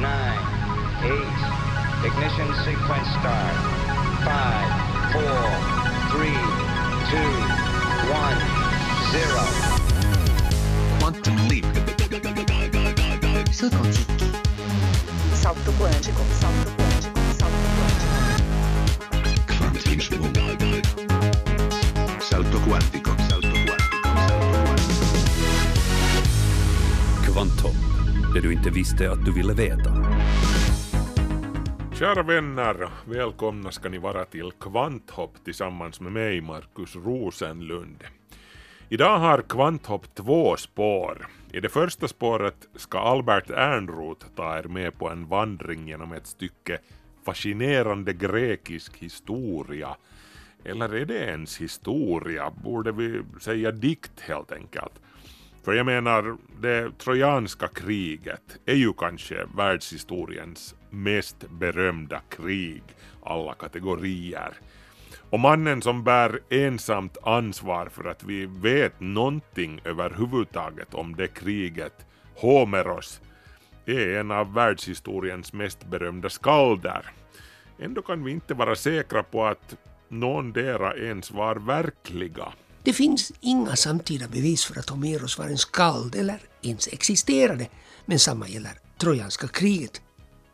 nine, eight. Ignition sequence start. Five, four, three, two, one, zero. Quantum leap. Salto quântico. Salto quântico. Salto quântico. Salto quântico. Salto quantico. Salto quantico. Salto quantico. Kvanthopp, det du inte visste att du ville veta. Kära vänner, välkomna ska ni vara till Kvanthopp tillsammans med mig, Markus Rosenlund. Idag har Kvanthopp två spår. I det första spåret ska Albert Ernroth ta er med på en vandring genom ett stycke fascinerande grekisk historia. Eller är det ens historia? Borde vi säga dikt helt enkelt? För jag menar, det trojanska kriget är ju kanske världshistoriens mest berömda krig, alla kategorier. Och mannen som bär ensamt ansvar för att vi vet någonting överhuvudtaget om det kriget, Homeros, är en av världshistoriens mest berömda skalder. Ändå kan vi inte vara säkra på att någondera ens var verkliga. Det finns inga samtida bevis för att Homeros var en skald eller ens existerade, men samma gäller Trojanska kriget.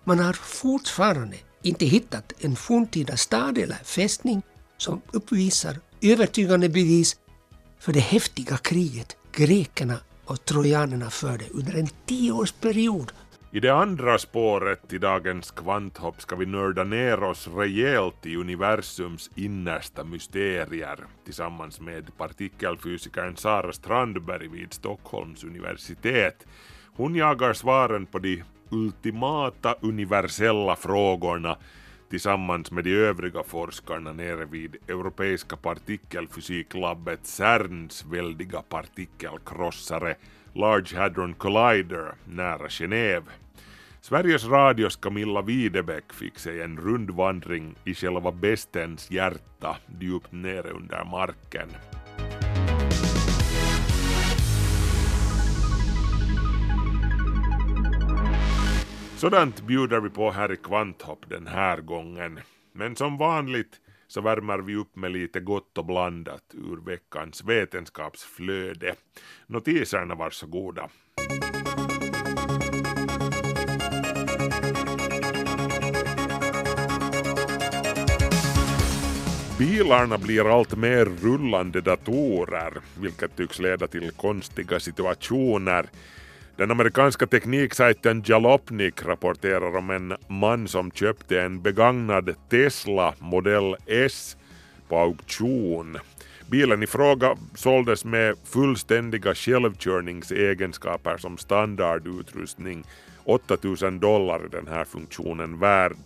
Man har fortfarande inte hittat en forntida stad eller fästning som uppvisar övertygande bevis för det häftiga kriget grekerna och trojanerna förde under en tioårsperiod. I det andra spåret i dagens kvanthopp ska vi nörda ner oss rejält i universums innersta mysterier tillsammans med partikelfysikern Sara Strandberg vid Stockholms universitet. Hon jagar svaren på de ultimata universella frågorna tillsammans med de övriga forskarna nere vid Europeiska partikelfysiklabbet CERNs väldiga partikelkrossare Large Hadron Collider nära Genève. Sveriges Radios Camilla Widebeck fick sig en rundvandring i själva bestens hjärta djupt nere under marken. Sådant bjuder vi på här i Kvanthopp den här gången. Men som vanligt så värmer vi upp med lite gott och blandat ur veckans vetenskapsflöde. Notiserna varsågoda. Bilarna blir allt mer rullande datorer, vilket tycks leda till konstiga situationer. Den amerikanska tekniksajten Jalopnik rapporterar om en man som köpte en begagnad Tesla Model S på auktion. Bilen i fråga såldes med fullständiga självkörningsegenskaper som standardutrustning. 8000 dollar är den här funktionen värd.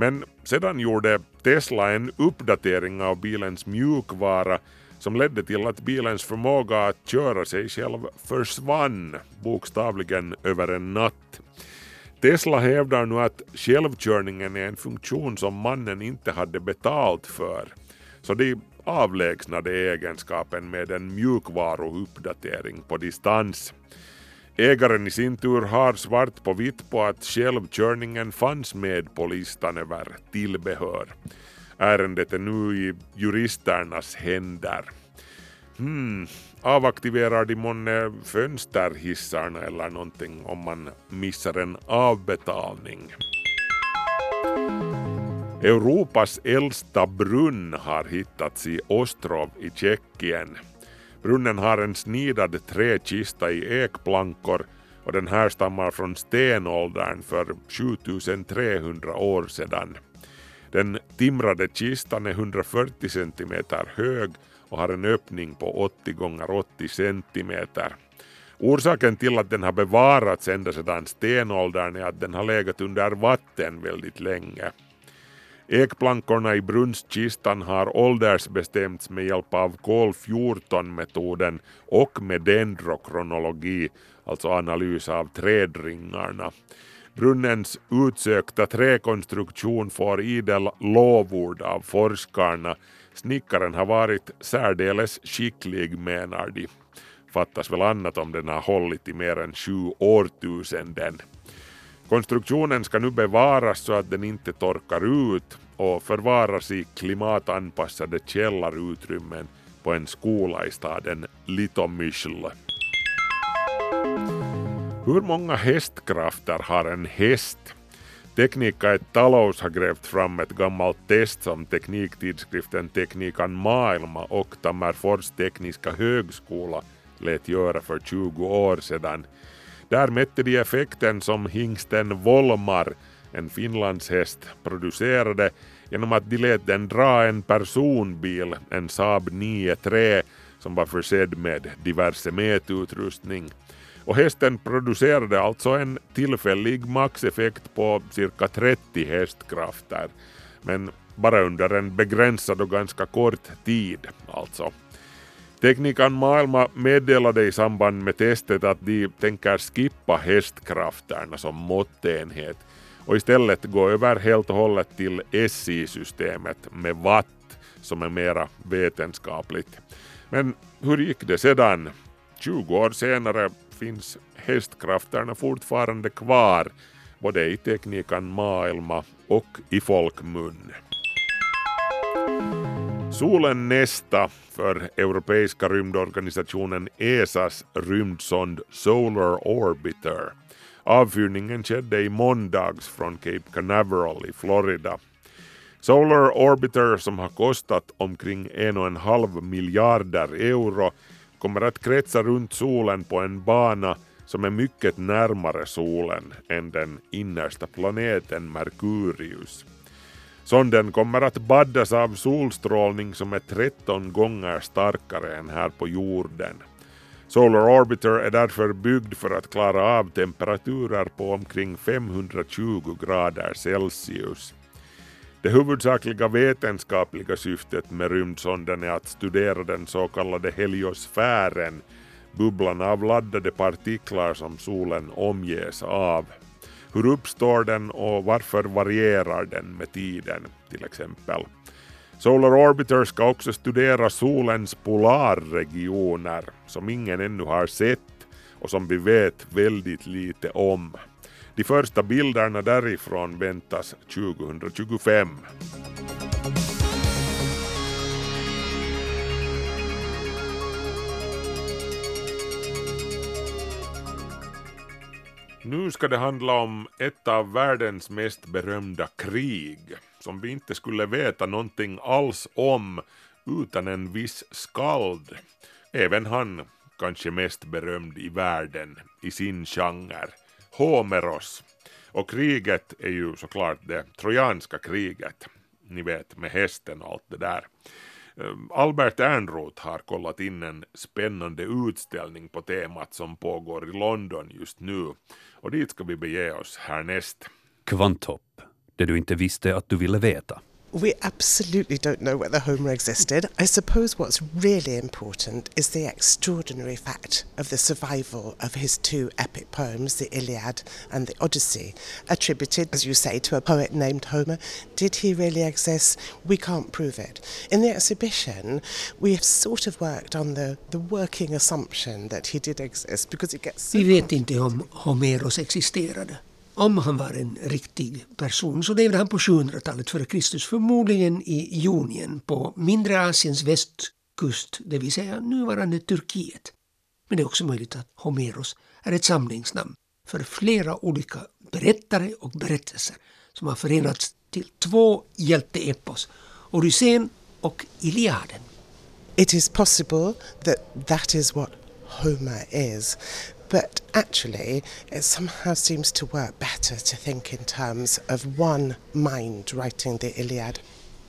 Men sedan gjorde Tesla en uppdatering av bilens mjukvara som ledde till att bilens förmåga att köra sig själv försvann bokstavligen över en natt. Tesla hävdar nu att självkörningen är en funktion som mannen inte hade betalt för, så de avlägsnade egenskapen med en mjukvaruuppdatering på distans. Ägaren i sin tur har svart på vitt på att självkörningen fanns med på listan över tillbehör. Ärendet är nu i juristernas händer. Hmm, avaktiverar de månne fönsterhissarna eller någonting om man missar en avbetalning? Europas äldsta brunn har hittats i Ostrov i Tjeckien. Brunnen har en snidad träkista i ekplankor och den härstammar från stenåldern för 7300 år sedan. Den timrade kistan är 140 cm hög och har en öppning på 80 gånger 80 cm. Orsaken till att den har bevarats ända sedan stenåldern är att den har legat under vatten väldigt länge. Ekplankorna i brunnskistan har åldersbestämts med hjälp av kol-14-metoden och med dendrokronologi, alltså analys av trädringarna. Brunnens utsökta träkonstruktion får idel lovord av forskarna. Snickaren har varit särdeles skicklig menar de. Fattas väl annat om den har hållit i mer än sju årtusenden. Konstruktionen ska nu bevaras så att den inte torkar ut och förvaras i klimatanpassade källarutrymmen på en skola i staden Litomyśl. Hur många hästkrafter har en häst? Teknika ett talous har grävt fram ett gammalt test som tekniktidskriften Teknikan Maailma och Tammerfors tekniska högskola lät göra för 20 år sedan. Där mätte de effekten som hingsten Volmar, en finlandshäst, producerade genom att de lät den dra en personbil, en Saab 9-3, som var försedd med diverse mätutrustning. Och hästen producerade alltså en tillfällig maxeffekt på cirka 30 hästkrafter, men bara under en begränsad och ganska kort tid alltså. Teknikan Maailma meddelade i samband med testet att de tänker skippa hästkrafterna som måttenhet och istället gå över helt och hållet till SI-systemet med watt som är mera vetenskapligt. Men hur gick det sedan? 20 år senare finns hästkrafterna fortfarande kvar både i teknikan maailma och i folkmun. Solen nästa för europeiska rymdorganisationen ESAs rymdsond Solar Orbiter. Avfyrningen skedde i måndags från Cape Canaveral i Florida. Solar Orbiter som har kostat omkring en och en halv miljarder euro kommer att kretsa runt solen på en bana som är mycket närmare solen än den innersta planeten Merkurius. Sonden kommer att baddas av solstrålning som är 13 gånger starkare än här på jorden. Solar Orbiter är därför byggd för att klara av temperaturer på omkring 520 grader Celsius. Det huvudsakliga vetenskapliga syftet med rymdsonden är att studera den så kallade heliosfären, bubblan av laddade partiklar som solen omges av. Hur uppstår den och varför varierar den med tiden till exempel? Solar Orbiter ska också studera solens polarregioner som ingen ännu har sett och som vi vet väldigt lite om. De första bilderna därifrån väntas 2025. Nu ska det handla om ett av världens mest berömda krig som vi inte skulle veta någonting alls om utan en viss skald. Även han kanske mest berömd i världen i sin genre. Homeros. Och kriget är ju såklart det trojanska kriget. Ni vet med hästen och allt det där. Ehm, Albert Ernroth har kollat in en spännande utställning på temat som pågår i London just nu. Och dit ska vi bege oss härnäst. Kvanthopp, det du inte visste att du ville veta. We absolutely don't know whether Homer existed. I suppose what's really important is the extraordinary fact of the survival of his two epic poems, the Iliad and the Odyssey, attributed, as you say, to a poet named Homer. Did he really exist? We can't prove it. In the exhibition, we have sort of worked on the, the working assumption that he did exist because it gets so Vi vet inte om Homeros existerade. Om han var en riktig person så levde han på 700-talet före Kristus, förmodligen i Jonien på mindre Asiens västkust, det vill säga nuvarande Turkiet. Men det är också möjligt att Homeros är ett samlingsnamn för flera olika berättare och berättelser som har förenats till två hjälteepos, Odysseen och Iliaden. It is possible that that is what Homer is. But actually, it somehow seems to work better to think in terms of one mind writing the Iliad.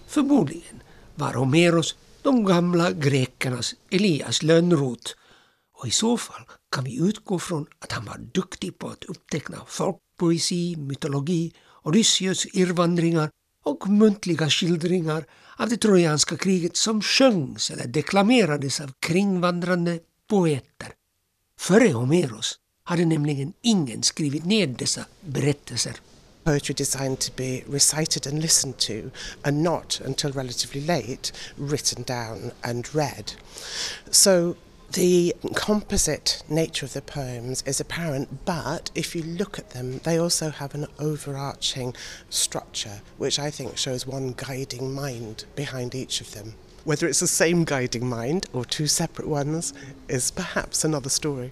Förmodligen var Homeros de gamla grekernas Elias Lönnroth och i så fall kan vi utgå från att han var duktig på att uppteckna folkpoesi, mytologi, Odysseus irrvandringar och muntliga skildringar av det trojanska kriget som sjöngs eller deklamerades av kringvandrande poeter. Före Homeros hade nämligen ingen skrivit ned dessa berättelser. Poetry designed to be recited and listened to, and not until relatively late written down and read. So The composite nature of the poems is apparent, but if you look at them, they also have an overarching structure, which I think shows one guiding mind behind each of them. Whether it's the same guiding mind or two separate ones is perhaps another story.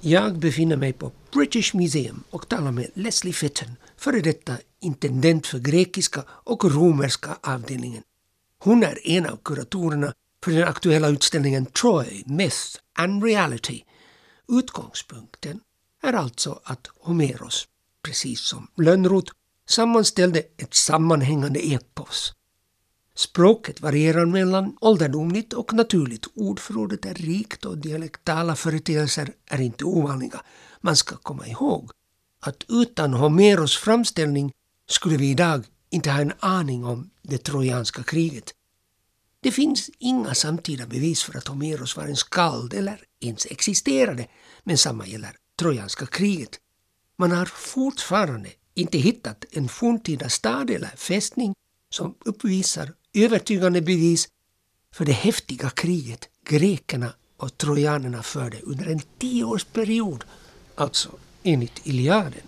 Jag befinner mig på British Museum och talar med Leslie Fitton, före detta intendent för grekiska och romerska avdelningen. Hon är en av kuratorerna för den aktuella utställningen Troy, Myth and Reality. Utgångspunkten är alltså att Homeros, precis som Lönnroth, sammanställde ett sammanhängande epos. Språket varierar mellan ålderdomligt och naturligt. Ordförrådet är rikt och dialektala företeelser är inte ovanliga. Man ska komma ihåg att utan Homeros framställning skulle vi idag inte ha en aning om det trojanska kriget. Det finns inga samtida bevis för att Homeros var en skald eller ens existerade, men samma gäller trojanska kriget. Man har fortfarande inte hittat en forntida stad eller fästning som uppvisar övertygande bevis för det häftiga kriget grekerna och trojanerna förde under en tioårsperiod, alltså enligt Iliaden.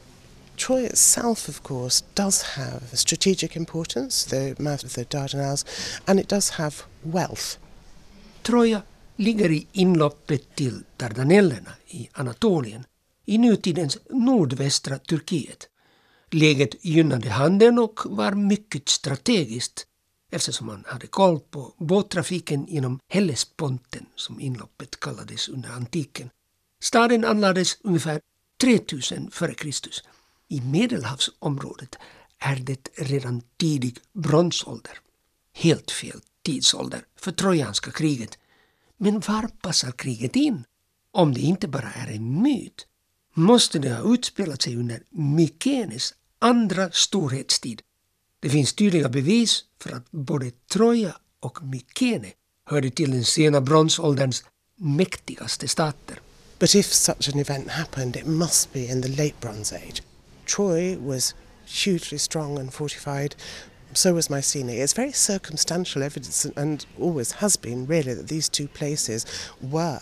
Troy itself, of course, does have strategic importance, the mouth of the Dardanelles, and it does have wealth. Troja ligger i inloppet till Dardanellerna i Anatolien, i nutidens nordvästra Turkiet. Läget gynnade handeln och var mycket strategiskt eftersom man hade koll på båttrafiken genom Hellesponten som inloppet kallades under antiken. Staden anlades ungefär 3000 f.Kr. I Medelhavsområdet är det redan tidig bronsålder. Helt fel tidsålder för trojanska kriget. Men var passar kriget in? Om det inte bara är en myt måste det ha utspelat sig under Mykenes andra storhetstid. Det finns tydliga bevis för att både Troja och Mykene hörde till den sena bronsålderns mäktigaste stater. But if such an event happened, it must be in the late Bronze Age. Troy was hugely strong and fortified. So was Mycenae. It's very circumstantial evidence, and always has been really, that these two places were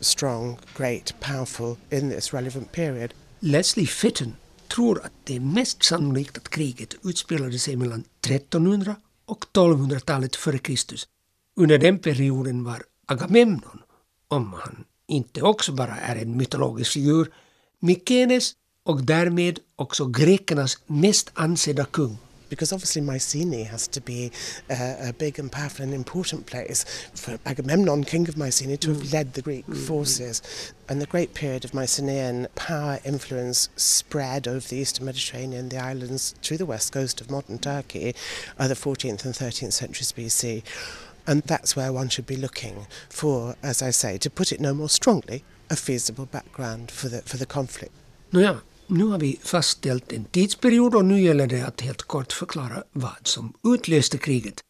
strong, great, powerful in this relevant period. Leslie Fitton tror att det är mest sannolikt att kriget utspelade sig mellan 1300 och 1200-talet före Kristus. Under den perioden var Agamemnon, om han inte också bara är en mytologisk figur, Mykenes och därmed också grekernas mest ansedda kung. Because obviously Mycenae has to be uh, a big and powerful and important place for Agamemnon, king of Mycenae, to have led the Greek forces. And the great period of Mycenaean power influence spread over the eastern Mediterranean, the islands, to the west coast of modern Turkey, uh, the 14th and 13th centuries BC. And that's where one should be looking for, as I say, to put it no more strongly, a feasible background for the, for the conflict. Nåja, nu har vi fastställt en tidsperiod och nu gäller det att helt kort förklara vad som utlöste kriget.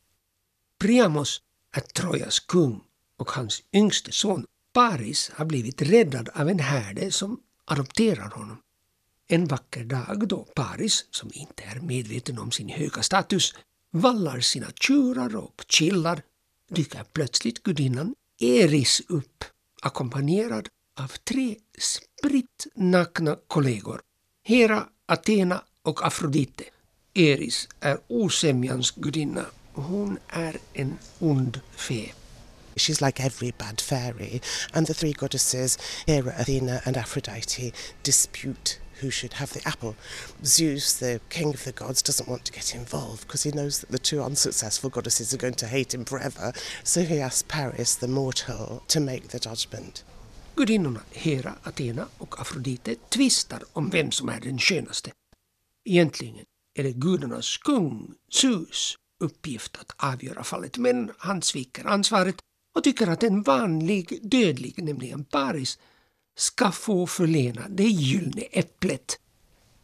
Priamos är Trojas kung och hans yngste son Paris har blivit räddad av en härde som adopterar honom. En vacker dag då Paris, som inte är medveten om sin höga status, vallar sina tjurar och chillar dyker plötsligt gudinnan Eris upp ackompanjerad av tre spritt nakna kollegor. Hera, Athena och Afrodite. Eris är osämjans gudinna. Hon är en ond fe. She's like every bad fairy, and the three goddesses, Hera, Athena, and Aphrodite, dispute who should have the apple. Zeus, the king of the gods, doesn't want to get involved because he knows that the two unsuccessful goddesses are going to hate him forever. So he asks Paris, the mortal, to make the judgment. Gudinnorna Hera, Athena och Afrodite tvistar om vem som är den skönaste. Egentligen är det gudarnas kung, Zeus, uppgift att avgöra fallet, men han sviker ansvaret och tycker att en vanlig dödlig, nämligen Paris, ska få förlena det gyllene äpplet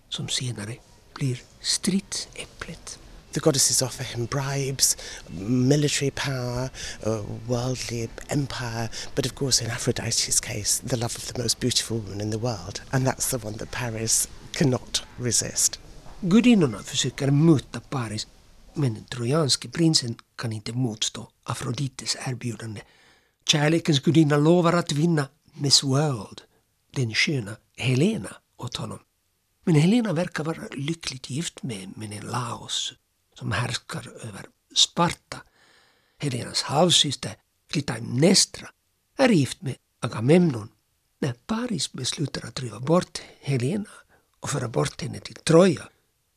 som senare blir stridsäpplet. The goddesses offer him bribes, military power, a worldly empire, but of course, in Aphrodite's case, the love of the most beautiful woman in the world, and that's the one that Paris cannot resist. Gudinnorna försöker muta Paris, men den trojanske prinsen kan inte motstå Afrodites erbjudande. kärlekens gudinna lovar att vinna Miss World, den sköna Helena, åt honom. Men Helena verkar vara lyckligt gift med Menelaos som härskar över Sparta. Helenas halvsyster Clytemnestra är gift med Agamemnon. När Paris beslutar att driva bort Helena och föra bort henne till Troja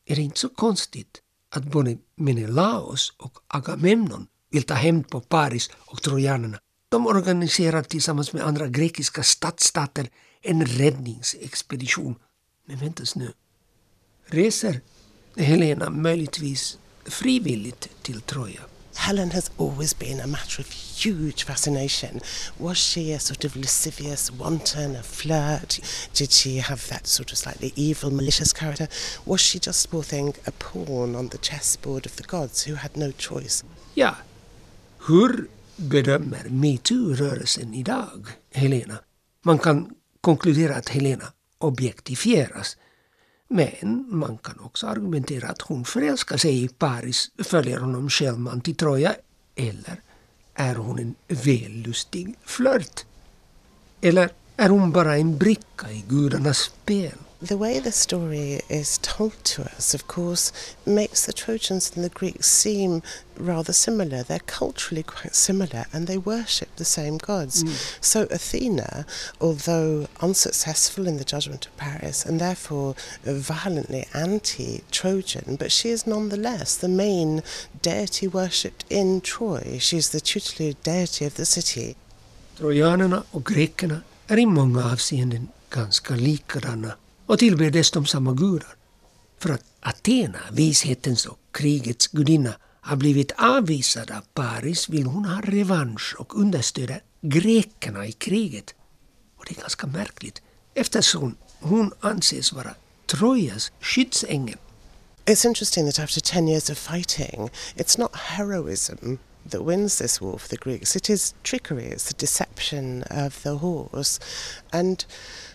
är det inte så konstigt att både Menelaos och Agamemnon vill ta hämnd på Paris och trojanerna. De organiserar tillsammans med andra grekiska stadsstater en räddningsexpedition. Men väntas nu. Reser Helena möjligtvis frivilligt till Troja? Helen has always been a matter of huge fascination. Was she a sort of lascivious wanton, a flirt? Did she have that sort of slightly evil, malicious character? Was she just, poor thing, a pawn on the chessboard of the gods who had no choice? Ja, hur bedömer metoo-rörelsen idag Helena? Man kan konkludera att Helena objektifieras. Men man kan också argumentera att hon förälskar sig i Paris, följer honom självmant till Troja eller är hon en vällustig flört? Eller är hon bara en bricka i gudarnas spel? The way the story is told to us, of course, makes the Trojans and the Greeks seem rather similar. They're culturally quite similar and they worship the same gods. Mm. So Athena, although unsuccessful in the judgment of Paris and therefore violently anti Trojan, but she is nonetheless the main deity worshipped in Troy. She's the tutelary deity of the city. Trojanerna och grekerna är er i många avseenden ganska likadana och tillber dessutom samma gudar. För att Athena, vishetens och krigets gudinna, har blivit avvisad av Paris vill hon ha revansch och understödja grekerna i kriget. Och det är ganska märkligt eftersom hon anses vara Trojas skyddsängel. It's interesting that after 10 years of fighting, it's not heroism that wins this war for the Greeks. It is trickery, it's the deception of the horse. And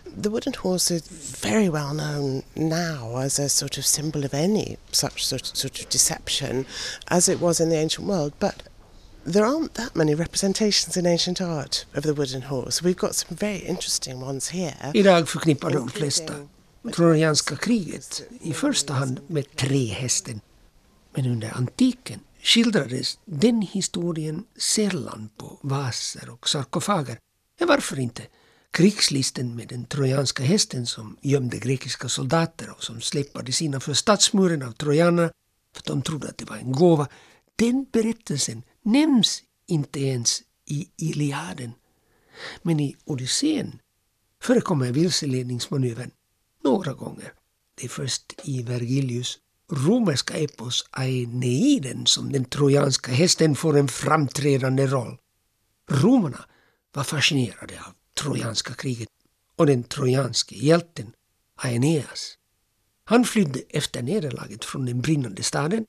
the wooden horse is very well known now as a sort of symbol of any such sort, sort of deception as it was in the ancient world. But there aren't that many representations in ancient art of the wooden horse. We've got some very interesting ones here. Idag förknippar de flesta trojanska kriget i första hand med trehästen. Men under antiken skildrades den historien sällan på vaser och sarkofager. Men varför inte? Krigslisten med den trojanska hästen som gömde grekiska soldater och som släpades innanför stadsmuren av trojanerna för att de trodde att det var en gåva. Den berättelsen nämns inte ens i Iliaden. Men i Odysseen förekommer vilseledningsmanövern några gånger. Det är först i Vergilius romerska epos Aeneiden som den trojanska hästen får en framträdande roll. Romarna var fascinerade av trojanska kriget och den trojanske hjälten Aeneas. Han flydde efter nederlaget från den brinnande staden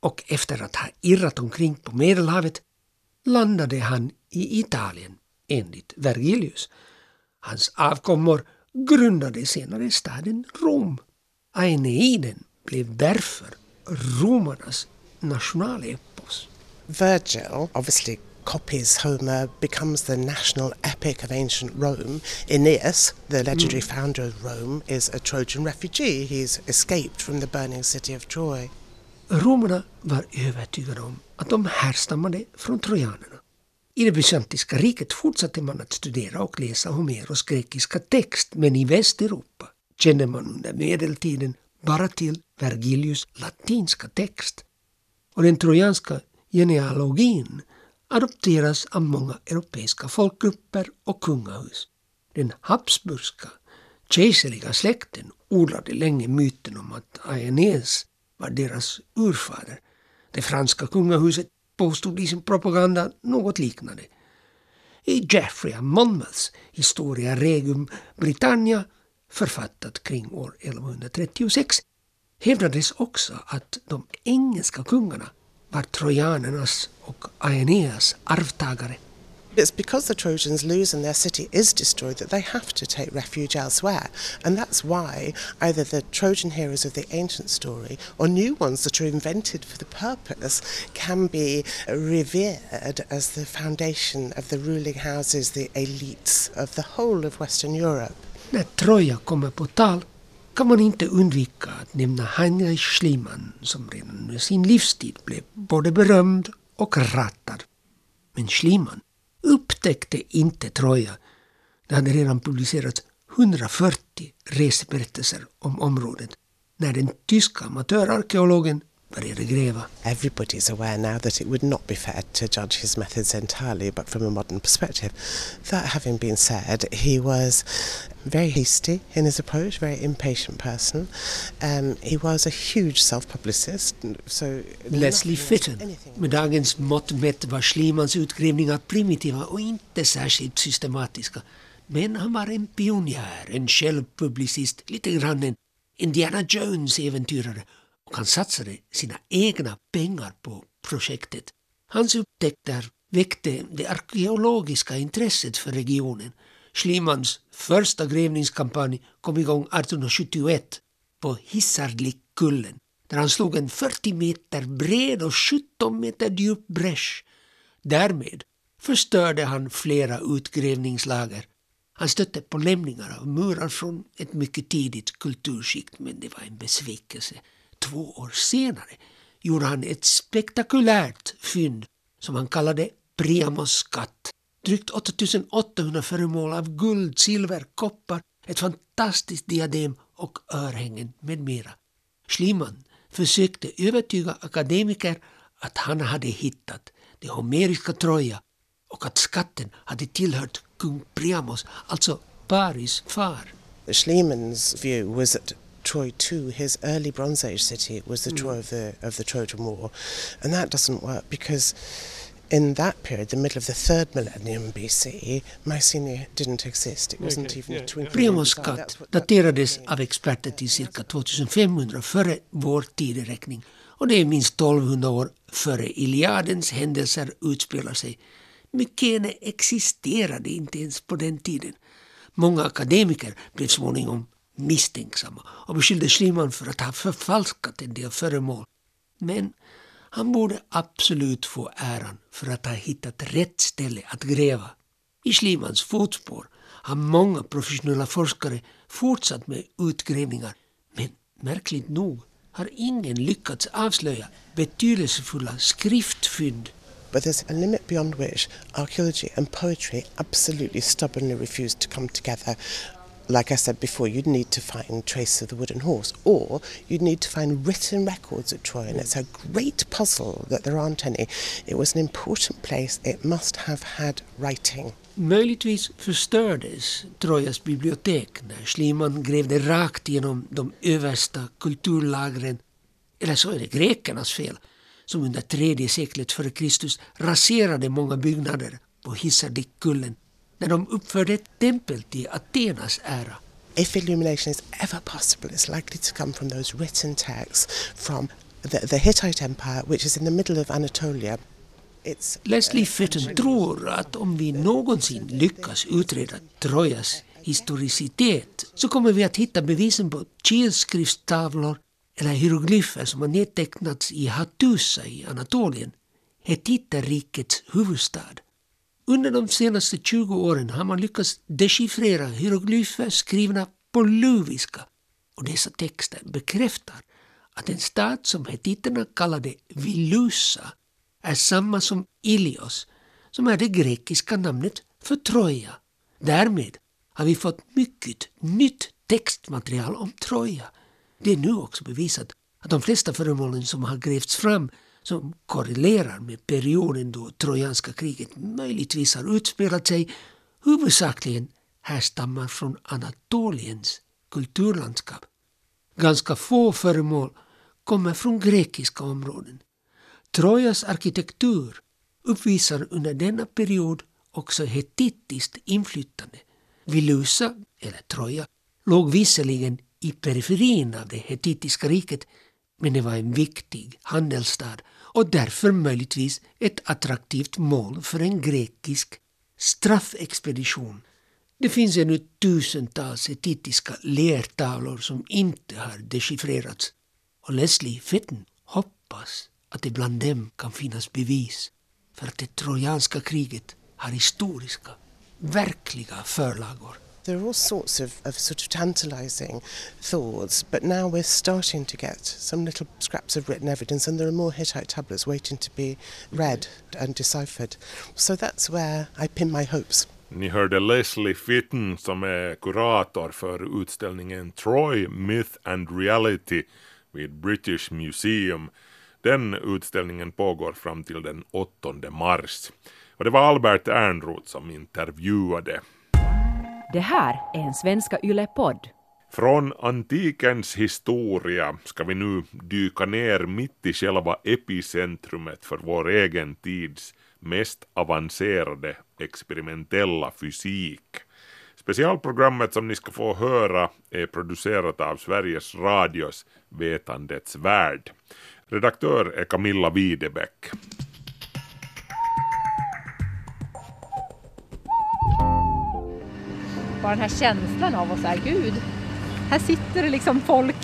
och efter att ha irrat omkring på Medelhavet landade han i Italien enligt Vergilius. Hans avkommor grundade senare staden Rom. Aeneiden blev därför romarnas nationalepos. Virgil obviously copies Homer, becomes the national epic of ancient Rome. Aeneas, the legendary founder of Rome, is a Trojan refugee. He's escaped from the burning city of Troy. Romarna var övertygade om att de härstammade från trojanerna. I det bysantiska riket fortsatte man att studera och läsa Homeros grekiska text men i Västeuropa kände man under medeltiden bara till Vergilius latinska text. Och den trojanska genealogin adopteras av många europeiska folkgrupper och kungahus. Den habsburgska kejserliga släkten odlade länge myten om att Aeneas var deras urfader. Det franska kungahuset påstod i sin propaganda något liknande. I Geoffrey av Monmouths Historia Regum Britannia kring år 1136 hävdades också att de engelska kungarna var trojanernas och Aeneas arvtagare. It's because the Trojans lose and their city is destroyed that they have to take refuge elsewhere. And that's why either the Trojan heroes of the ancient story or new ones that are invented for the purpose can be revered as the foundation of the ruling houses, the elites of the whole of Western Europe. När Troja kommer på tal kan man inte undvika att nämna Heinrich Schliemann som redan under sin livstid blev både berömd och ratad. Men Schliemann upptäckte inte Troja. Det hade redan publicerats 140 reseberättelser om området när den tyska amatörarkeologen började gräva. Everybody's aware now that it would not be fair to judge his methods entirely, but from a modern perspective. That having been said, he was very hasty in his approach, very impatient person. Um, he was a huge self-publicist. So Leslie Fitton. Med dagens mått mätt var Schliemans utgrävningar primitiva och inte särskilt systematiska. Men han var en pionjär, en självpublicist, lite grann en Indiana Jones-äventyrare och han satsade sina egna pengar på projektet. Hans upptäckter väckte det arkeologiska intresset för regionen. Schliemans första grävningskampanj kom igång 1871 på Hissarlikkullen där han slog en 40 meter bred och 17 meter djup bräsch. Därmed förstörde han flera utgrävningslager. Han stötte på lämningar av murar från ett mycket tidigt kulturskikt men det var en besvikelse. Två år senare gjorde han ett spektakulärt fynd som han kallade Priamos skatt. Drygt 8800 föremål av guld, silver, koppar, ett fantastiskt diadem och örhängen med mera. Schliemann försökte övertyga akademiker att han hade hittat det homeriska Troja och att skatten hade tillhört kung Priamos, alltså Paris far. Schliemann's view was that Troy too, his early Bronze Age city, was the Troy of the of the Trojan War, and that doesn't work because in that period, the middle of the third millennium BC, Mycenae didn't exist. It wasn't even twinkling. Priamos skatt daterades av experter till cirka 2500 före vår tideräkning och det är minst 1200 år före Iliadens händelser utspelar sig. Mykene existerade inte ens på den tiden. Många akademiker blev småningom misstänksamma och beskyllde Schliemann för att ha förfalskat en del föremål. Men han borde absolut få äran för att ha hittat rätt ställe att gräva. I Schlimans fotspår har många professionella forskare fortsatt med utgrävningar men märkligt nog har ingen lyckats avslöja betydelsefulla skriftfynd But there's a limit beyond which archaeology and poetry absolutely stubbornly refuse to come together. Like I said before, you'd need to find traces of the wooden horse, or you'd need to find written records at Troy, and it's a great puzzle that there aren't any. It was an important place, it must have had writing. Möjligtvis förstördes Trojas bibliotek när Schliemann grävde rakt genom de översta kulturlagren. Eller så är det grekernas fel, som under tredje seklet före Kristus raserade många byggnader på Hissardikkullen när de uppförde ett tempel till Athenas ära. If illumination is ever possible, it's likely to come from those written texts from the, the Hittite Empire, which is in the middle of Anatolia. It's Leslie Fitton tror att om vi någonsin lyckas utreda Trojas historicitet så kommer vi att hitta bevisen på kilskriftstavlor eller hieroglyfer som har nedtecknats i Hattusa i Anatolien, Hettiterrikets huvudstad. Under de senaste 20 åren har man lyckats dechiffrera hieroglyfer skrivna på luviska och dessa texter bekräftar att en stad som hettiterna kallade Vilusa är samma som Ilios som är det grekiska namnet för Troja. Därmed har vi fått mycket nytt textmaterial om Troja. Det är nu också bevisat att de flesta föremålen som har grävts fram som korrelerar med perioden då trojanska kriget möjligtvis har utspelat sig huvudsakligen härstammar från Anatoliens kulturlandskap. Ganska få föremål kommer från grekiska områden. Trojas arkitektur uppvisar under denna period också hetittiskt inflytande. Vilusa, eller Troja, låg visserligen i periferin av det hetittiska riket men det var en viktig handelsstad och därför möjligtvis ett attraktivt mål för en grekisk straffexpedition. Det finns ännu tusentals etitiska lertavlor som inte har dechiffrerats. Och Leslie Fitton hoppas att det bland dem kan finnas bevis för att det trojanska kriget har historiska, verkliga förlagor. There are all sorts of, of sort of tantalizing thoughts, but now we're starting to get some little scraps of written evidence, and there are more Hittite tablets waiting to be read and deciphered. So that's where I pin my hopes. Ni hörde Leslie Fitton som är kurator för utställningen Troy Myth and Reality vid British Museum. Den utställningen pågår fram till den 8 mars. Och det var Albert Ernroth som intervjuade. Det här är en Svenska Yle-podd. Från antikens historia ska vi nu dyka ner mitt i själva epicentrumet för vår egen tids mest avancerade experimentella fysik. Specialprogrammet som ni ska få höra är producerat av Sveriges Radios Vetandets Värld. Redaktör är Camilla Widebäck. Bara den här känslan av att så här, gud, här sitter det liksom folk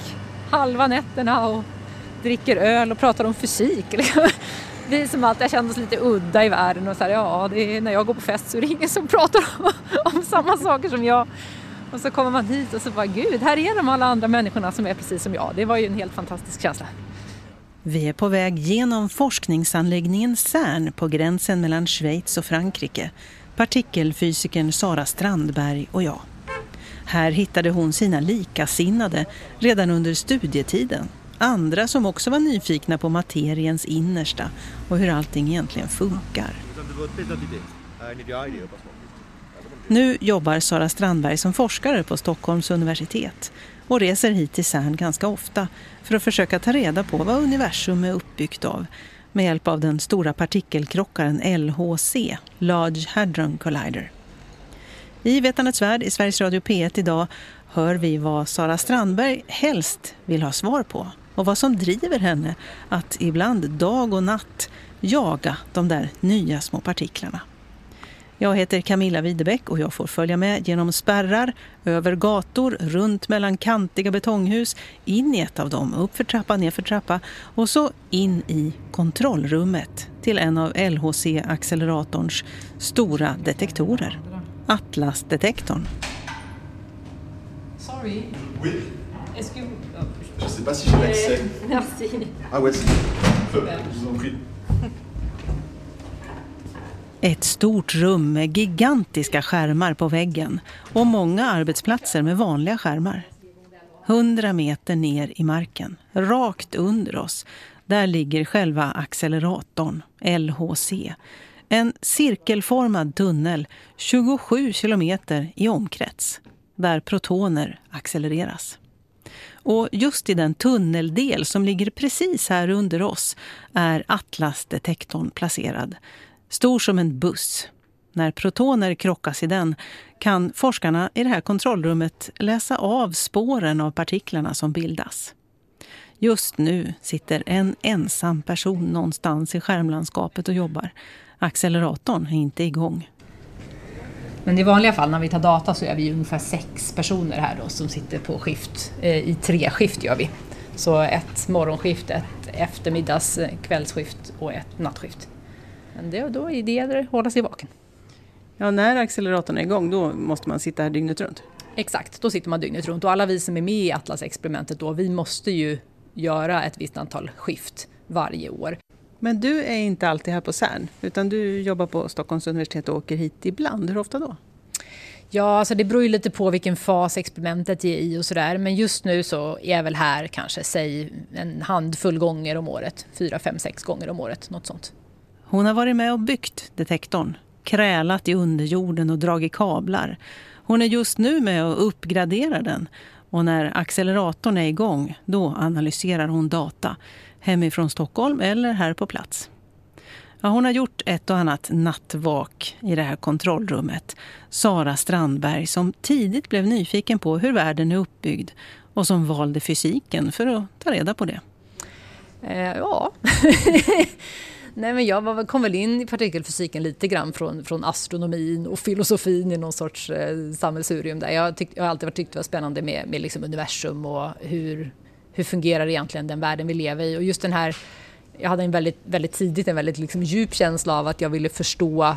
halva nätterna och dricker öl och pratar om fysik. Liksom. Vi som alltid har känt oss lite udda i världen och så här, ja, det är, när jag går på fest så är det ingen som pratar om, om samma saker som jag. Och så kommer man hit och så bara, gud, här är de alla andra människorna som är precis som jag. Det var ju en helt fantastisk känsla. Vi är på väg genom forskningsanläggningen CERN på gränsen mellan Schweiz och Frankrike partikelfysikern Sara Strandberg och jag. Här hittade hon sina likasinnade redan under studietiden. Andra som också var nyfikna på materiens innersta och hur allting egentligen funkar. Nu jobbar Sara Strandberg som forskare på Stockholms universitet och reser hit till CERN ganska ofta för att försöka ta reda på vad universum är uppbyggt av med hjälp av den stora partikelkrockaren LHC, Large Hadron Collider. I Vetandets värld i Sveriges Radio P1 idag hör vi vad Sara Strandberg helst vill ha svar på och vad som driver henne att ibland dag och natt jaga de där nya små partiklarna. Jag heter Camilla Widebäck och jag får följa med genom spärrar, över gator, runt mellan kantiga betonghus, in i ett av dem, upp för trappa, ner för trappa och så in i kontrollrummet till en av LHC-acceleratorns stora detektorer, Atlas-detektorn. Sorry. Oui. Est-ce que... Je sais pas si j'ai l'accès. Merci. Ah ouais, c'est... Je vous en prie. Ett stort rum med gigantiska skärmar på väggen och många arbetsplatser med vanliga skärmar. Hundra meter ner i marken, rakt under oss, där ligger själva acceleratorn, LHC. En cirkelformad tunnel 27 kilometer i omkrets, där protoner accelereras. Och just i den tunneldel som ligger precis här under oss är Atlas-detektorn placerad stor som en buss. När protoner krockas i den kan forskarna i det här kontrollrummet läsa av spåren av partiklarna som bildas. Just nu sitter en ensam person någonstans i skärmlandskapet och jobbar. Acceleratorn är inte igång. Men i vanliga fall när vi tar data så är vi ungefär sex personer här då som sitter på skift. Eh, I tre skift gör vi. Så ett morgonskift, ett eftermiddags eh, kvällsskift och ett nattskift. Men det, då är det att hålla sig vaken. Ja, när acceleratorn är igång då måste man sitta här dygnet runt? Exakt, då sitter man dygnet runt och alla vi som är med i Atlas-experimentet då, vi måste ju göra ett visst antal skift varje år. Men du är inte alltid här på CERN, utan du jobbar på Stockholms universitet och åker hit ibland. Hur ofta då? Ja, alltså det beror ju lite på vilken fas experimentet är i och sådär. Men just nu så är jag väl här kanske, säg en handfull gånger om året. Fyra, fem, sex gånger om året, något sånt. Hon har varit med och byggt detektorn, krälat i underjorden och dragit kablar. Hon är just nu med och uppgraderar den. Och när acceleratorn är igång, då analyserar hon data hemifrån Stockholm eller här på plats. Ja, hon har gjort ett och annat nattvak i det här kontrollrummet. Sara Strandberg som tidigt blev nyfiken på hur världen är uppbyggd och som valde fysiken för att ta reda på det. Eh, ja, Nej, men jag kom väl in i partikelfysiken lite grann från, från astronomin och filosofin i någon sorts eh, sammelsurium där. Jag, tyck, jag har alltid tyckt det var spännande med, med liksom universum och hur, hur fungerar egentligen den världen vi lever i. Och just den här, jag hade en väldigt, väldigt tidigt en väldigt liksom djup känsla av att jag ville förstå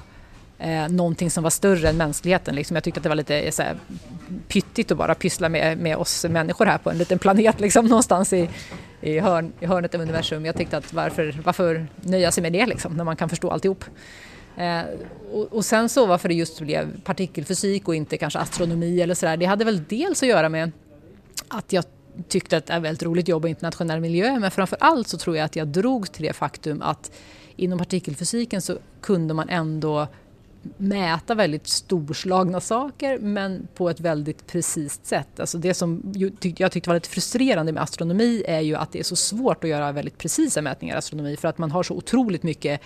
eh, någonting som var större än mänskligheten. Liksom. Jag tyckte att det var lite eh, så här, pyttigt att bara pyssla med, med oss människor här på en liten planet liksom, någonstans i, i, hörn, i hörnet av universum. Jag tyckte att varför, varför nöja sig med det liksom, när man kan förstå alltihop. Eh, och, och sen så varför det just blev partikelfysik och inte kanske astronomi eller sådär, det hade väl dels att göra med att jag tyckte att det är väldigt roligt jobb i internationell miljö men framför allt så tror jag att jag drog till det faktum att inom partikelfysiken så kunde man ändå mäta väldigt storslagna saker men på ett väldigt precis sätt. Alltså det som jag tyckte var lite frustrerande med astronomi är ju att det är så svårt att göra väldigt precisa mätningar i astronomi för att man har så otroligt mycket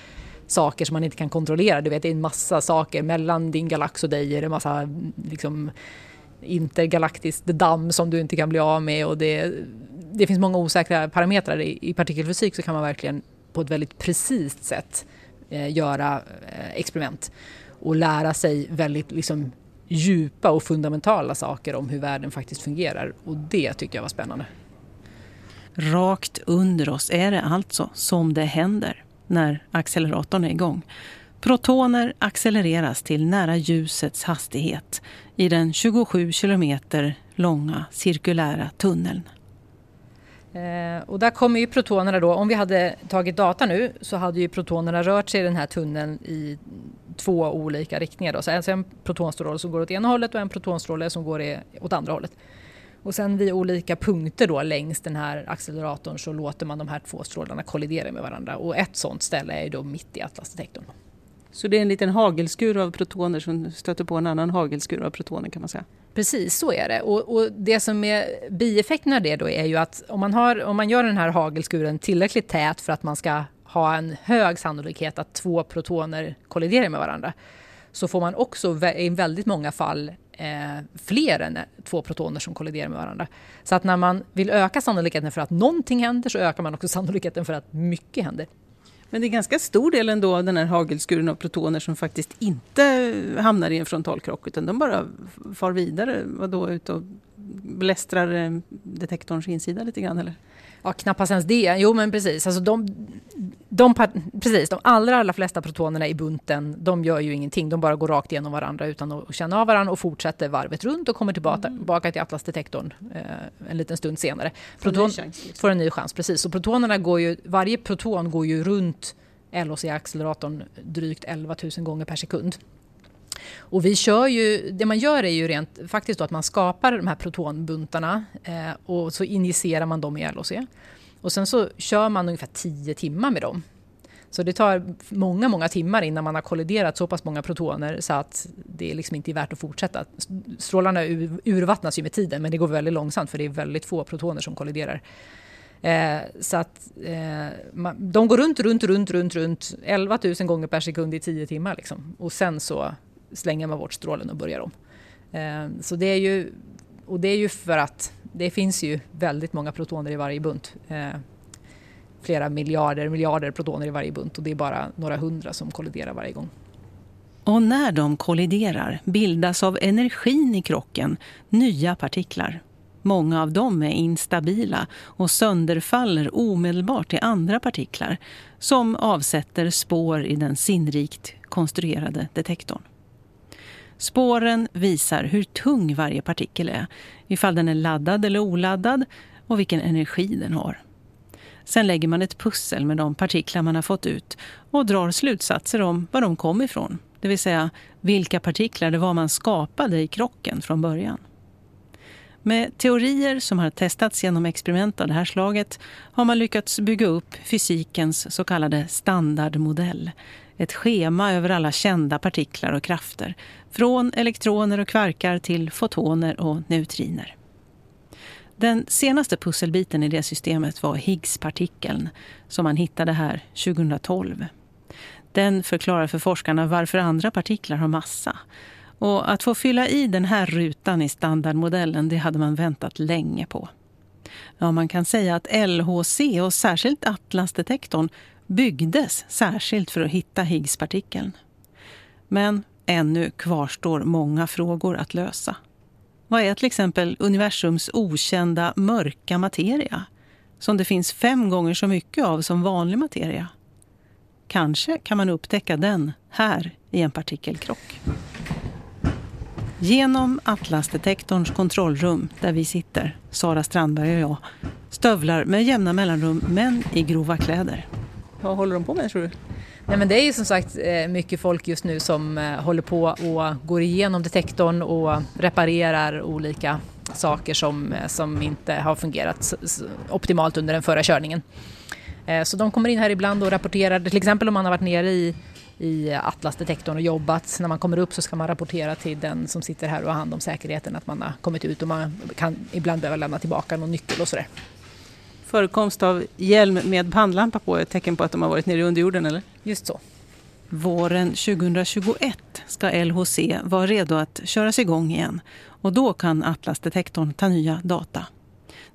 saker som man inte kan kontrollera. Du vet, det är en massa saker mellan din galax och dig. Är det en massa liksom, intergalaktiskt damm som du inte kan bli av med. Och det, det finns många osäkra parametrar. I, I partikelfysik så kan man verkligen på ett väldigt precis sätt eh, göra eh, experiment och lära sig väldigt liksom, djupa och fundamentala saker om hur världen faktiskt fungerar. Och det tyckte jag var spännande. Rakt under oss är det alltså som det händer när acceleratorn är igång. Protoner accelereras till nära ljusets hastighet i den 27 kilometer långa cirkulära tunneln. Eh, och där kommer ju protonerna då, om vi hade tagit data nu så hade ju protonerna rört sig i den här tunneln i två olika riktningar. Då. Så alltså en protonstråle som går åt ena hållet och en protonstråle som går åt andra hållet. Och sen vid olika punkter då längs den här acceleratorn så låter man de här två strålarna kollidera med varandra. Och ett sånt ställe är då mitt i atlasdetektorn. Så det är en liten hagelskur av protoner som stöter på en annan hagelskur av protoner kan man säga? Precis, så är det. Och, och, det som är bieffekten av det då är ju att om man, har, om man gör den här hagelskuren tillräckligt tät för att man ska ha en hög sannolikhet att två protoner kolliderar med varandra så får man också i väldigt många fall eh, fler än två protoner som kolliderar med varandra. Så att när man vill öka sannolikheten för att någonting händer så ökar man också sannolikheten för att mycket händer. Men det är ganska stor del ändå av den här hagelskuren av protoner som faktiskt inte hamnar i en frontalkrock utan de bara far vidare, vadå, ut och blästrar eh, detektorns insida lite grann eller? Ja, knappast ens det. Jo, men precis. Alltså de, de, precis, de allra, allra flesta protonerna i bunten, de gör ju ingenting. De bara går rakt igenom varandra utan att känna av varandra och fortsätter varvet runt och kommer tillbaka, mm. tillbaka till atlasdetektorn eh, en liten stund senare. Proton, får, en chans, liksom. får en ny chans, precis. Så protonerna går ju, varje proton går ju runt LHC-acceleratorn drygt 11 000 gånger per sekund. Och vi kör ju, det man gör är ju rent faktiskt att man skapar de här protonbuntarna eh, och så injicerar man dem i LHC. Och sen så kör man ungefär 10 timmar med dem. Så det tar många, många timmar innan man har kolliderat så pass många protoner så att det liksom inte är värt att fortsätta. Strålarna urvattnas ju med tiden men det går väldigt långsamt för det är väldigt få protoner som kolliderar. Eh, så att eh, man, de går runt, runt, runt, runt, runt 11 000 gånger per sekund i 10 timmar. Liksom. Och sen så slänger man bort strålen och börjar om. Eh, så det är ju, och det är ju för att det finns ju väldigt många protoner i varje bunt. Eh, flera miljarder, miljarder protoner i varje bunt och det är bara några hundra som kolliderar varje gång. Och när de kolliderar bildas av energin i krocken nya partiklar. Många av dem är instabila och sönderfaller omedelbart till andra partiklar som avsätter spår i den sinnrikt konstruerade detektorn. Spåren visar hur tung varje partikel är, ifall den är laddad eller oladdad och vilken energi den har. Sen lägger man ett pussel med de partiklar man har fått ut och drar slutsatser om var de kom ifrån. Det vill säga vilka partiklar det var man skapade i krocken från början. Med teorier som har testats genom experiment av det här slaget har man lyckats bygga upp fysikens så kallade standardmodell. Ett schema över alla kända partiklar och krafter. Från elektroner och kvarkar till fotoner och neutriner. Den senaste pusselbiten i det systemet var Higgspartikeln som man hittade här 2012. Den förklarar för forskarna varför andra partiklar har massa och att få fylla i den här rutan i standardmodellen det hade man väntat länge på. Ja, man kan säga att LHC och särskilt Atlasdetektorn byggdes särskilt för att hitta Higgspartikeln. Men ännu kvarstår många frågor att lösa. Vad är till exempel universums okända mörka materia? Som det finns fem gånger så mycket av som vanlig materia. Kanske kan man upptäcka den här i en partikelkrock. Genom Atlasdetektorns kontrollrum där vi sitter, Sara Strandberg och jag, stövlar med jämna mellanrum män i grova kläder. Vad håller de på med tror du? Nej, men det är ju som sagt eh, mycket folk just nu som eh, håller på och går igenom detektorn och reparerar olika saker som, eh, som inte har fungerat optimalt under den förra körningen. Så de kommer in här ibland och rapporterar, till exempel om man har varit nere i, i Atlas-detektorn och jobbat. När man kommer upp så ska man rapportera till den som sitter här och har hand om säkerheten att man har kommit ut och man kan ibland behöva lämna tillbaka någon nyckel och sådär. Förekomst av hjälm med pannlampa på är ett tecken på att de har varit nere i underjorden eller? Just så. Våren 2021 ska LHC vara redo att köras igång igen och då kan Atlasdetektorn ta nya data.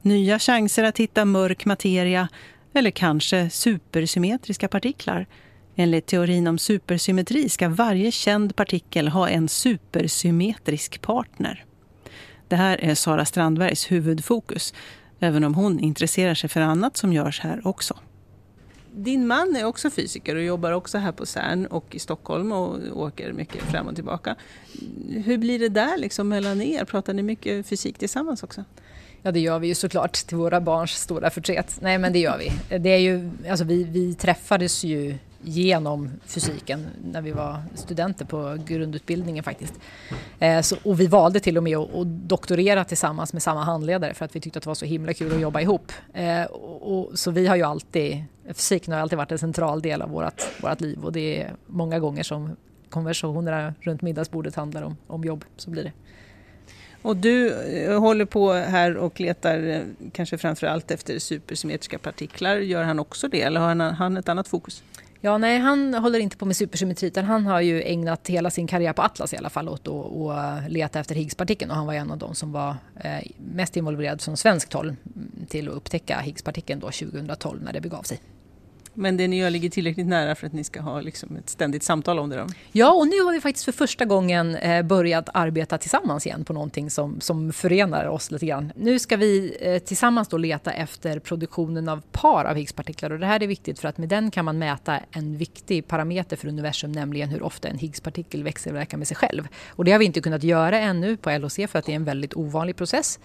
Nya chanser att hitta mörk materia eller kanske supersymmetriska partiklar. Enligt teorin om supersymmetri ska varje känd partikel ha en supersymmetrisk partner. Det här är Sara Strandbergs huvudfokus Även om hon intresserar sig för annat som görs här också. Din man är också fysiker och jobbar också här på CERN och i Stockholm och åker mycket fram och tillbaka. Hur blir det där liksom mellan er? Pratar ni mycket fysik tillsammans också? Ja det gör vi ju såklart till våra barns stora förtret. Nej men det gör vi. Det är ju, alltså vi, vi träffades ju genom fysiken när vi var studenter på grundutbildningen faktiskt. Eh, så, och vi valde till och med att, att doktorera tillsammans med samma handledare för att vi tyckte att det var så himla kul att jobba ihop. Eh, och, och, så vi har ju alltid, fysiken har alltid varit en central del av vårt, vårt liv och det är många gånger som konversationerna runt middagsbordet handlar om, om jobb, så blir det. Och du eh, håller på här och letar eh, kanske framför allt efter supersymmetriska partiklar. Gör han också det eller har han, han ett annat fokus? Ja, nej, han håller inte på med supersymmetri utan han har ju ägnat hela sin karriär på Atlas i alla fall åt att eh, leta efter Higgspartikeln och han var en av de som var eh, mest involverad från svenskt håll mm, till att upptäcka Higgspartikeln då 2012 när det begav sig. Men det ni gör ligger tillräckligt nära för att ni ska ha liksom ett ständigt samtal om det? Då? Ja, och nu har vi faktiskt för första gången eh, börjat arbeta tillsammans igen på någonting som, som förenar oss lite grann. Nu ska vi eh, tillsammans då leta efter produktionen av par av Higgspartiklar och det här är viktigt för att med den kan man mäta en viktig parameter för universum, nämligen hur ofta en Higgspartikel växelverkar med sig själv. Och det har vi inte kunnat göra ännu på LHC för att det är en väldigt ovanlig process.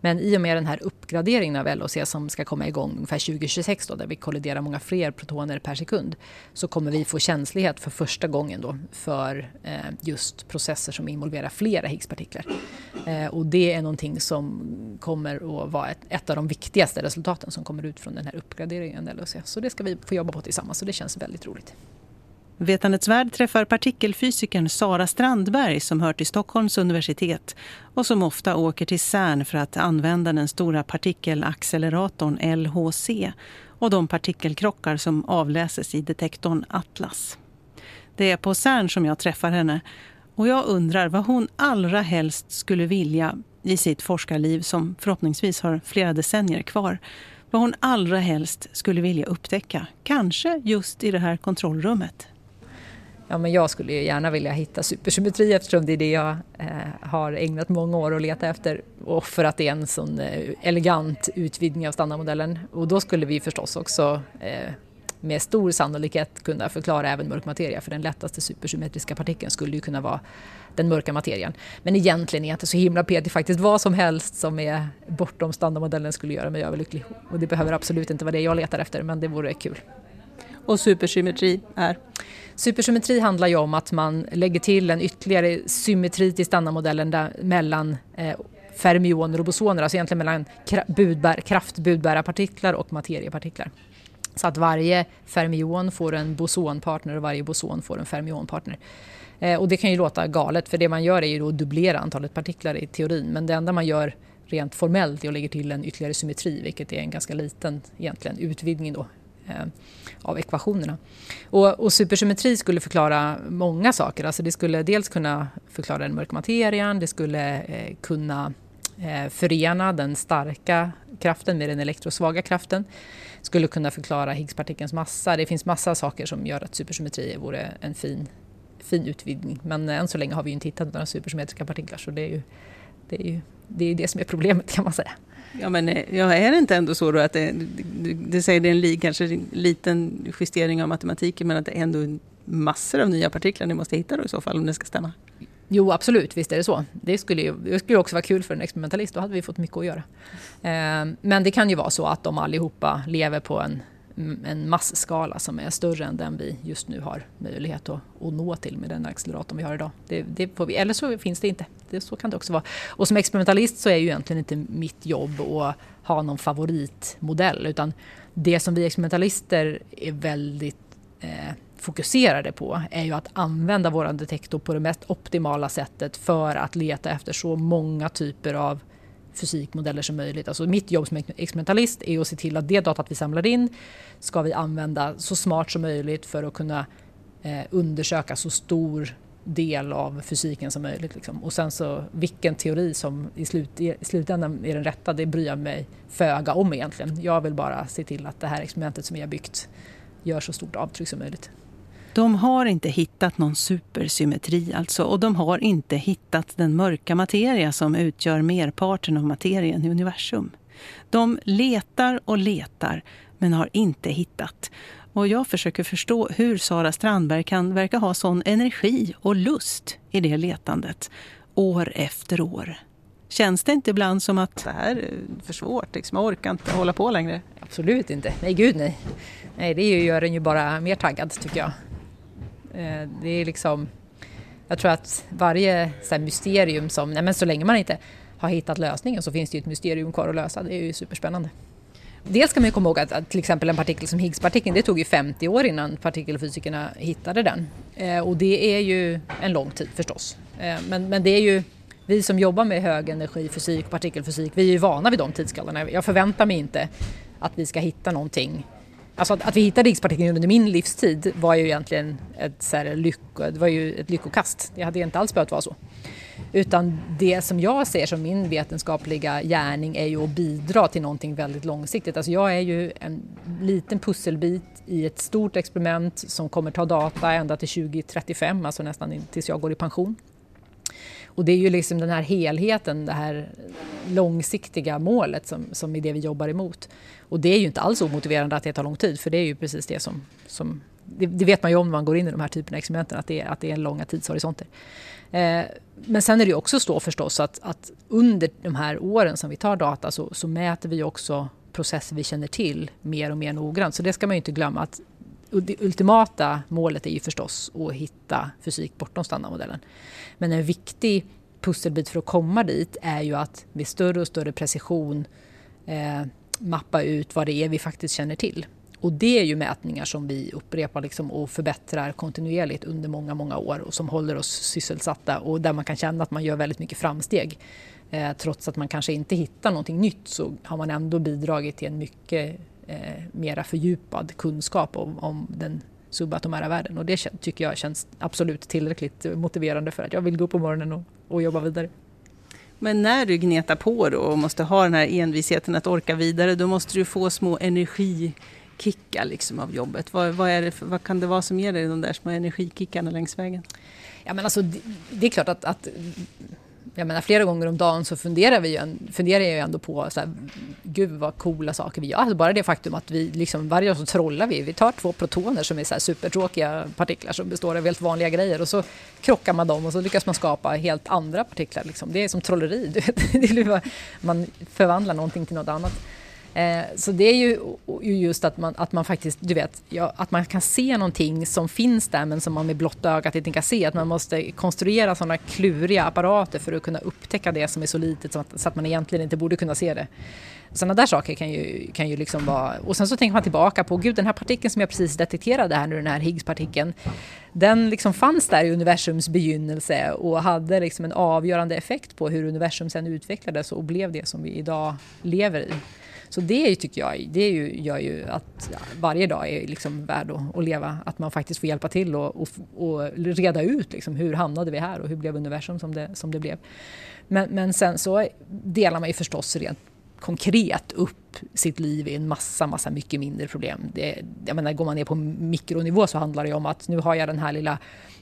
Men i och med den här uppgraderingen av LHC som ska komma igång ungefär 2026 då, där vi kolliderar många fler protoner per sekund så kommer vi få känslighet för första gången då för eh, just processer som involverar flera Higgspartiklar. Eh, och det är någonting som kommer att vara ett, ett, av de viktigaste resultaten som kommer ut från den här uppgraderingen av LHC. Så det ska vi få jobba på tillsammans och det känns väldigt roligt. Vetandets värld träffar partikelfysikern Sara Strandberg som hör till Stockholms universitet och som ofta åker till CERN för att använda den stora partikelacceleratorn LHC och de partikelkrockar som avläses i detektorn Atlas. Det är på CERN som jag träffar henne och jag undrar vad hon allra helst skulle vilja i sitt forskarliv som förhoppningsvis har flera decennier kvar vad hon allra helst skulle vilja upptäcka. Kanske just i det här kontrollrummet ja, men jag skulle ju gärna vilja hitta supersymmetri eftersom det är det jag eh, har ägnat många år att leta efter och för att det är en sån eh, elegant utvidgning av standardmodellen. Och då skulle vi förstås också eh, med stor sannolikhet kunna förklara även mörk materia för den lättaste supersymmetriska partikeln skulle ju kunna vara den mörka materian. Men egentligen är jag inte så himla petig faktiskt. Vad som helst som är bortom standardmodellen skulle göra mig överlycklig. Och det behöver absolut inte vara det jag letar efter men det vore kul. Och supersymmetri är? Supersymmetri handlar ju om att man lägger till en ytterligare symmetri till standardmodellen där, mellan eh, fermioner och bosoner, alltså egentligen mellan budbär, kraftbudbärarpartiklar och materiepartiklar. Så att varje fermion får en bosonpartner och varje boson får en fermionpartner. Eh, och det kan ju låta galet för det man gör är ju att dubblera antalet partiklar i teorin men det enda man gör rent formellt är att lägga till en ytterligare symmetri vilket är en ganska liten egentligen utvidgning då Eh, av ekvationerna. Och, och, supersymmetri skulle förklara många saker. Alltså det skulle dels kunna förklara den mörka materian, det skulle eh, kunna eh, förena den starka kraften med den elektrosvaga kraften. Skulle kunna förklara Higgspartikelns massa. Det finns massa saker som gör att supersymmetri vore en fin, fin utvidgning. Men än så länge har vi inte hittat några supersymmetriska partiklar så det är ju det, är ju, det, är det som är problemet kan man säga. Ja, men eh, ja, är det inte ändå så att det, du, du säger det är en li, kanske en liten justering av matematiken men att det är ändå massor av nya partiklar ni måste hitta då i så fall om det ska stämma? Jo, absolut, visst är det så. Det skulle, ju, det skulle också vara kul för en experimentalist, då hade vi fått mycket att göra. Eh, men det kan ju vara så att de allihopa lever på en, en massskala som är större än den vi just nu har möjlighet att, att nå till med den acceleratorn vi har idag. Det, det får vi, eller så finns det inte. Det, så kan det också vara. Och som experimentalist så är ju egentligen inte mitt jobb att ha någon favoritmodell utan det som vi experimentalister är väldigt eh, fokuserade på är ju att använda vår detektor på det mest optimala sättet för att leta efter så många typer av fysikmodeller som möjligt. Alltså mitt jobb som experimentalist är att se till att det datat vi samlar in ska vi använda så smart som möjligt för att kunna eh, undersöka så stor del av fysiken som möjligt. Liksom. Och sen så vilken teori som i, slut, i slutändan är den rätta, det bryr jag mig föga om egentligen. Jag vill bara se till att det här experimentet som vi har byggt gör så stort avtryck som möjligt. De har inte hittat någon supersymmetri alltså och de har inte hittat den mörka materia som utgör merparten av materien i universum. De letar och letar men har inte hittat. Och jag försöker förstå hur Sara Strandberg kan verka ha sån energi och lust i det letandet år efter år. Känns det inte ibland som att det här är för svårt, liksom, jag orkar inte hålla på längre? Absolut inte, nej gud nej. Nej, det gör en ju bara mer taggad tycker jag. Eh, det är liksom, jag tror att varje så mysterium som, nej men så länge man inte har hittat lösningen så finns det ju ett mysterium kvar att lösa. Det är ju superspännande. Dels ska man komma ihåg att, att, till exempel en partikel som Higgspartikeln, det tog ju 50 år innan partikelfysikerna hittade den. Eh, och det är ju en lång tid förstås. Eh, men, men det är ju, vi som jobbar med högenergifysik och partikelfysik, vi är ju vana vid de tidskallarna. Jag förväntar mig inte att vi ska hitta någonting Alltså att, att vi hittade Higgspartikeln under min livstid var ju egentligen ett, så här, lycko, det var ju ett lyckokast. Det hade inte alls behövt vara så. Utan det som jag ser som min vetenskapliga gärning är ju att bidra till någonting väldigt långsiktigt. Alltså jag är ju en liten pusselbit i ett stort experiment som kommer ta data ända till 2035, alltså nästan tills jag går i pension. Och det är ju liksom den här helheten, det här långsiktiga målet som, som är det vi jobbar emot. Och det är ju inte alls omotiverande att det tar lång tid för det är ju precis det som, som det, det vet man ju om när man går in i de här typerna av experimenten att det, är, att det är långa tidshorisonter. Eh, men sen är det ju också så förstås att, att, under de här åren som vi tar data så, så mäter vi också processer vi känner till mer och mer noggrant. Så det ska man ju inte glömma att det ultimata målet är ju förstås att hitta fysik bortom standardmodellen. Men en viktig pusselbit för att komma dit är ju att med större och större precision eh, mappa ut vad det är vi faktiskt känner till. Och det är ju mätningar som vi upprepar liksom och förbättrar kontinuerligt under många, många år och som håller oss sysselsatta och där man kan känna att man gör väldigt mycket framsteg. Eh, trots att man kanske inte hittar någonting nytt så har man ändå bidragit till en mycket eh, mera fördjupad kunskap om, om den subatomära världen och det tycker jag känns absolut tillräckligt motiverande för att jag vill gå upp på morgonen och, och jobba vidare. Men när du gnetar på då och måste ha den här envisheten att orka vidare, då måste du få små energikickar liksom av jobbet. Vad, vad, är det för, vad kan det vara som ger dig de där små energikickarna längs vägen? Ja, men alltså, det, det är klart att, att jag menar, flera gånger om dagen så funderar, vi ju, funderar jag ju ändå på så här, gud vad coola saker vi gör. Alltså bara det faktum att vi liksom, varje dag så trollar vi. Vi tar två protoner som är så här supertråkiga partiklar som består av helt vanliga grejer och så krockar man dem och så lyckas man skapa helt andra partiklar. Liksom. Det är som trolleri. Du vet. man förvandlar någonting till något annat. Eh, så det är ju just att man, att man faktiskt, du vet, ja, att man kan se någonting som finns där men som man med blotta ögat inte kan se. Att man måste konstruera sådana kluriga apparater för att kunna upptäcka det som är så litet så att, så att man egentligen inte borde kunna se det. Sådana där saker kan ju, kan ju liksom vara... Och sen så tänker man tillbaka på, gud den här partikeln som jag precis detekterade här nu, den här Higgspartikeln, den liksom fanns där i universums begynnelse och hade liksom en avgörande effekt på hur universum sen utvecklades och blev det som vi idag lever i. Så det tycker jag det är ju, gör ju att varje dag är liksom värd att, att leva. Att man faktiskt får hjälpa till och, och, och reda ut liksom, hur hamnade vi här och hur blev universum som det, som det blev. Men, men sen så delar man ju förstås rent konkret upp sitt liv i en massa, massa mycket mindre problem. Det, jag menar, går man ner på mikronivå så handlar det om att nu har jag den här lilla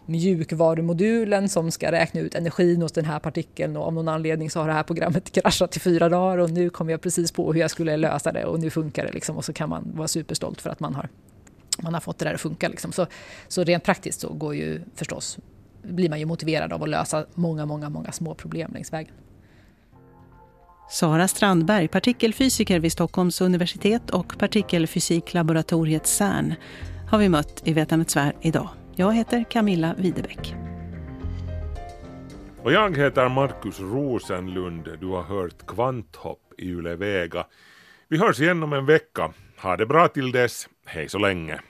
mjukvarumodulen som ska räkna ut energin hos den här partikeln och av någon anledning så har det här programmet kraschat i fyra dagar och nu kom jag precis på hur jag skulle lösa det och nu funkar det liksom och så kan man vara superstolt för att man har, man har fått det där att funka. Liksom. Så, så rent praktiskt så går ju förstås, blir man ju motiverad av att lösa många, många, många små problem längs vägen. Sara Strandberg, partikelfysiker vid Stockholms universitet och partikelfysiklaboratoriet CERN har vi mött i Vetandets värld idag. Jag heter Camilla Widebeck. Och jag heter Markus Rosenlund. Du har hört Kvanthopp i Yle Vega. Vi hörs igen om en vecka. Ha det bra till dess. Hej så länge.